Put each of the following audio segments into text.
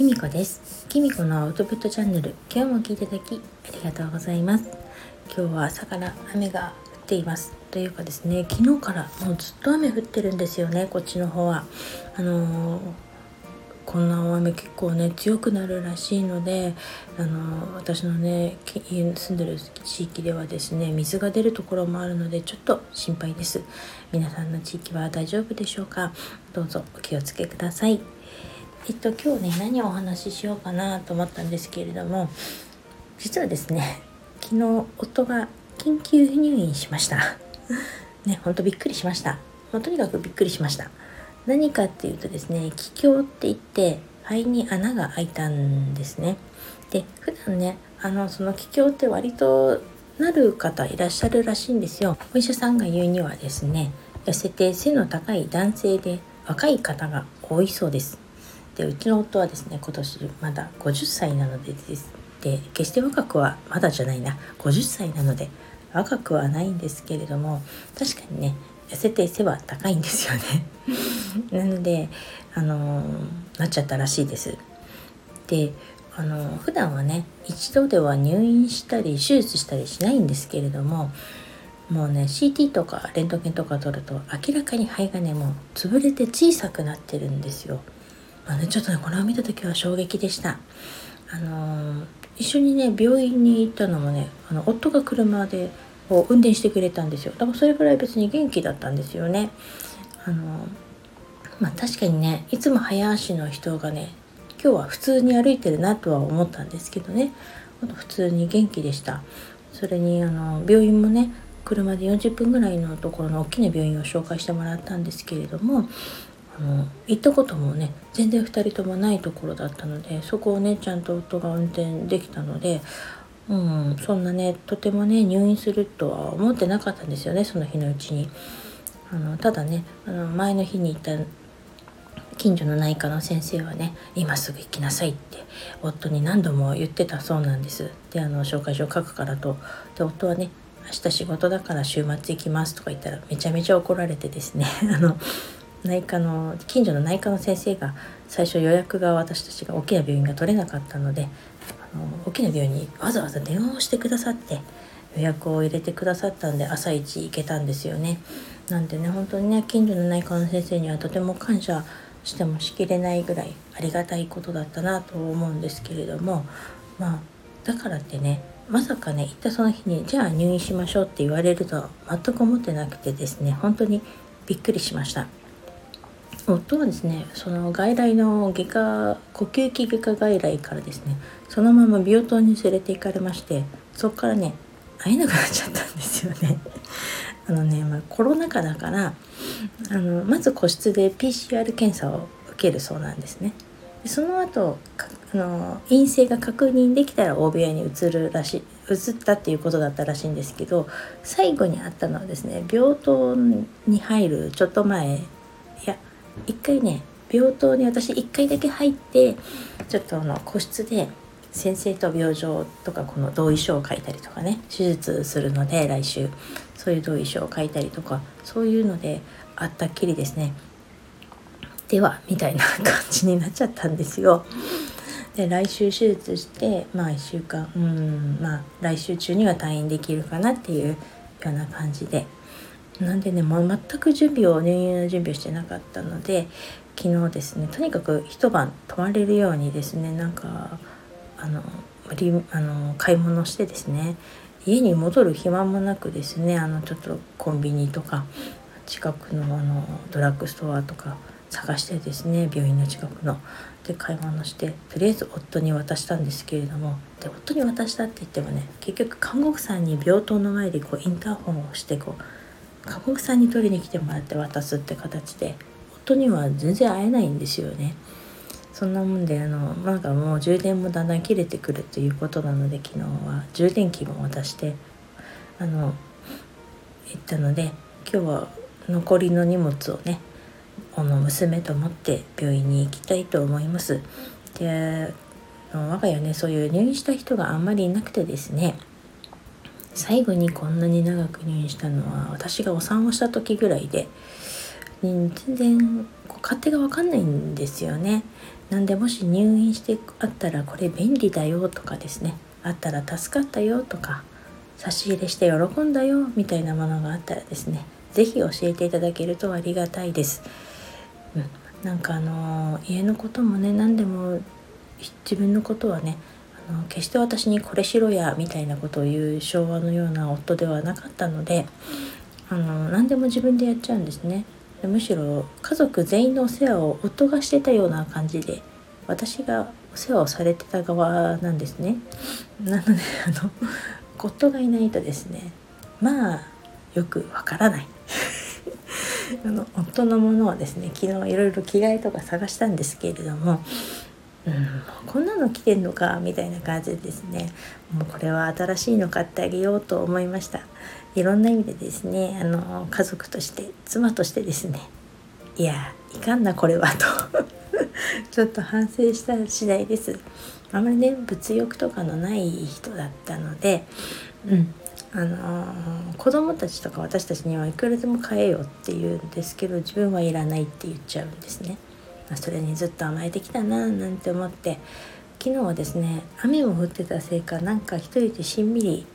きみこです。きみこのアウトプットチャンネル。今日も聞いていただきありがとうございます。今日は朝から雨が降っています。というかですね昨日からもうずっと雨降ってるんですよね。こっちの方は。あのーこんな大雨結構ね強くなるらしいのであの私のね住んでる地域ではですね水が出るところもあるのでちょっと心配です。皆さんの地域は大丈夫でしょうか？どうぞお気をつけください。えっと今日ね何をお話ししようかなと思ったんですけれども実はですね昨日夫が緊急入院しました。ねほんとびっくりしました、まあ、とにかくびっくりしました。何かっていうとですね気胸って言って肺に穴が開いたんですね。で普段ねあのその気胸って割となる方いらっしゃるらしいんですよ。お医者さんが言うにはですね痩せて背の高い男性で若い方が多いそうです。でうちの夫はですね今年まだ50歳なのでですで決して若くはまだじゃないな。50歳なので若くはないんですけれども確かにね痩せて背は高いんですよね。なのであのなっちゃったらしいです。であの普段はね一度では入院したり手術したりしないんですけれどももうね CT とかレントゲンとか取ると明らかに肺がねもう潰れて小さくなってるんですよ。まあね、ちょっとねこれを見た時は衝撃でした。あの一緒にね病院に行ったのもねあの夫が車でを運転してくれたんですよ。だからそれぐらい別に元気だったんですよね。あのまあ確かにねいつも早足の人がね今日は普通に歩いてるなとは思ったんですけどね。普通に元気でした。それにあの病院もね車で40分ぐらいのところの大きな病院を紹介してもらったんですけれどもの行ったこともね全然2人ともないところだったのでそこをねちゃんと夫が運転できたのでうん、そんなねとてもね入院するとは思ってなかったんですよねその日のうちに。あのただねあの前の日に行った近所の内科の先生はね今すぐ行きなさいって夫に何度も言ってたそうなんですであの紹介状書くからとで夫はね明日仕事だから週末行きますとか言ったらめちゃめちゃ怒られてですね あの内科の近所の内科の先生が最初予約が私たちが大きな病院が取れなかったのであの大きな病院にわざわざ電話をしてくださって予約を入れてくださったんで朝一行けたんですよね。なんでね本当にね近所の内科の先生にはとても感謝してもしきれないぐらいありがたいことだったなと思うんですけれどもまあだからってねまさかね行ったその日にじゃあ入院しましょうって言われるとは全く思ってなくてですね本当にびっくりしました。夫はですねその外来の外科呼吸器外科外来からですねそのまま病棟に連れて行かれましてそこからね会えなくなっちゃったんですよね。あのね、まあ、コロナ禍だからあのまず個室で PCR 検査を受けるそうなんですね。でその後あの陰性が確認できたら大部屋に移るらしい移ったっていうことだったらしいんですけど最後にあったのはですね病棟に入るちょっと前一回ね病棟に私一回だけ入ってちょっとあの個室で先生と病状とかこの同意書を書いたりとかね手術するので来週。そういう同意書を書いたりとかそういうのであったっきりですね。ではみたいな感じになっちゃったんですよ。で来週手術してまあ1週間うんまあ来週中には退院できるかなっていうような感じで。なんでね、もう全く準備を入院の準備をしてなかったので昨日ですねとにかく一晩泊まれるようにですねなんかあのあの買い物してですね家に戻る暇もなくですねあのちょっとコンビニとか近くのあのドラッグストアとか探してですね病院の近くので買い物してとりあえず夫に渡したんですけれどもで夫に渡したって言ってもね結局看護婦さんに病棟の前でこうインターホンをしてこう看護婦さんに取りに来てもらって渡すって形で夫には全然会えないんですよね。そんなもんであのなんかもう充電もだんだん切れてくるということなので昨日は充電器も渡してあの行ったので今日は残りの荷物をねあの娘と持って病院に行きたいと思います。で我が家ねそういう入院した人があんまりいなくてですね最後にこんなに長く入院したのは私がお産をした時ぐらいで全然勝手が分かんないんですよね。なんでもし入院してあったらこれ便利だよとかですねあったら助かったよとか差し入れして喜んだよみたいなものがあったらですね是非教えていただけるとありがたいです。うん、なんかあのー、家のこともね何でも自分のことはねの決して私にこれしろやみたいなことを言う昭和のような夫ではなかったのであの何でも自分でやっちゃうんですねで。むしろ家族全員のお世話を夫がしてたような感じで私がお世話をされてた側なんですね。なのであの夫がいないとですねまあよくわからない あの夫のものをですね昨日いろいろ着替えとか探したんですけれども、うん、こんなの着てんのかみたいな感じでですね。もうこれは新しいの買ってあげようと思いました。いろんな意味でですねあの家族として妻としてですね。いやいかんなこれはと。ちょっと反省した次第です。あまりね物欲とかのない人だったのでうんあのー、子供たちとか私たちにはいくらでも買えよって言うんですけど自分はいらないって言っちゃうんですね、まあ、それにずっと甘えてきたななんて思って。昨日はですね雨も降ってたせいかなんか一人でしんみり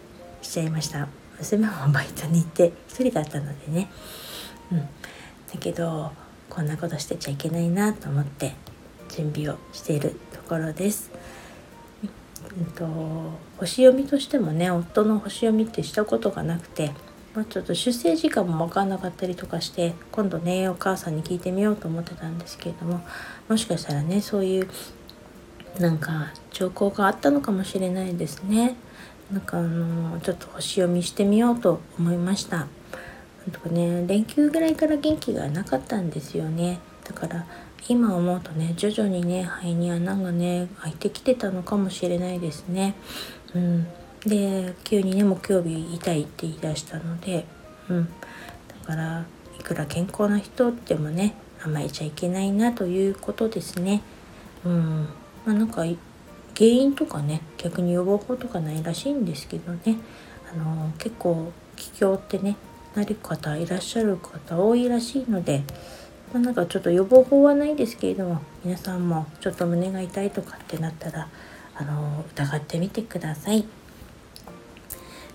しちゃいました。娘もバイトに行って一人だったのでね。うん。だけどこんなことしてちゃいけないなと思って準備をしているところです。えっと、星読みとしてもね夫の星読みってしたことがなくて、まあ、ちょっと出生時間も分かんなかったりとかして今度ねお母さんに聞いてみようと思ってたんですけれどももしかしたらねそういうなんか兆候があったのかもしれないですね。なんかあのちょっと星読みしてみようと思いました。とかね連休ぐらいから元気がなかったんですよね。だから今思うとね徐々にね肺に穴がね開いてきてたのかもしれないですね。うん、で急にね木曜日痛いって言い出したので、うん、だからいくら健康な人でもね甘えちゃいけないなということですね。うん。まあ、なんか原因とかね逆に予防法とかないらしいんですけどね。あの結構気境ってねなる方いらっしゃる方多いらしいのでまあ、なんかちょっと予防法はないですけれども皆さんもちょっと胸が痛いとかってなったらあの疑ってみてください。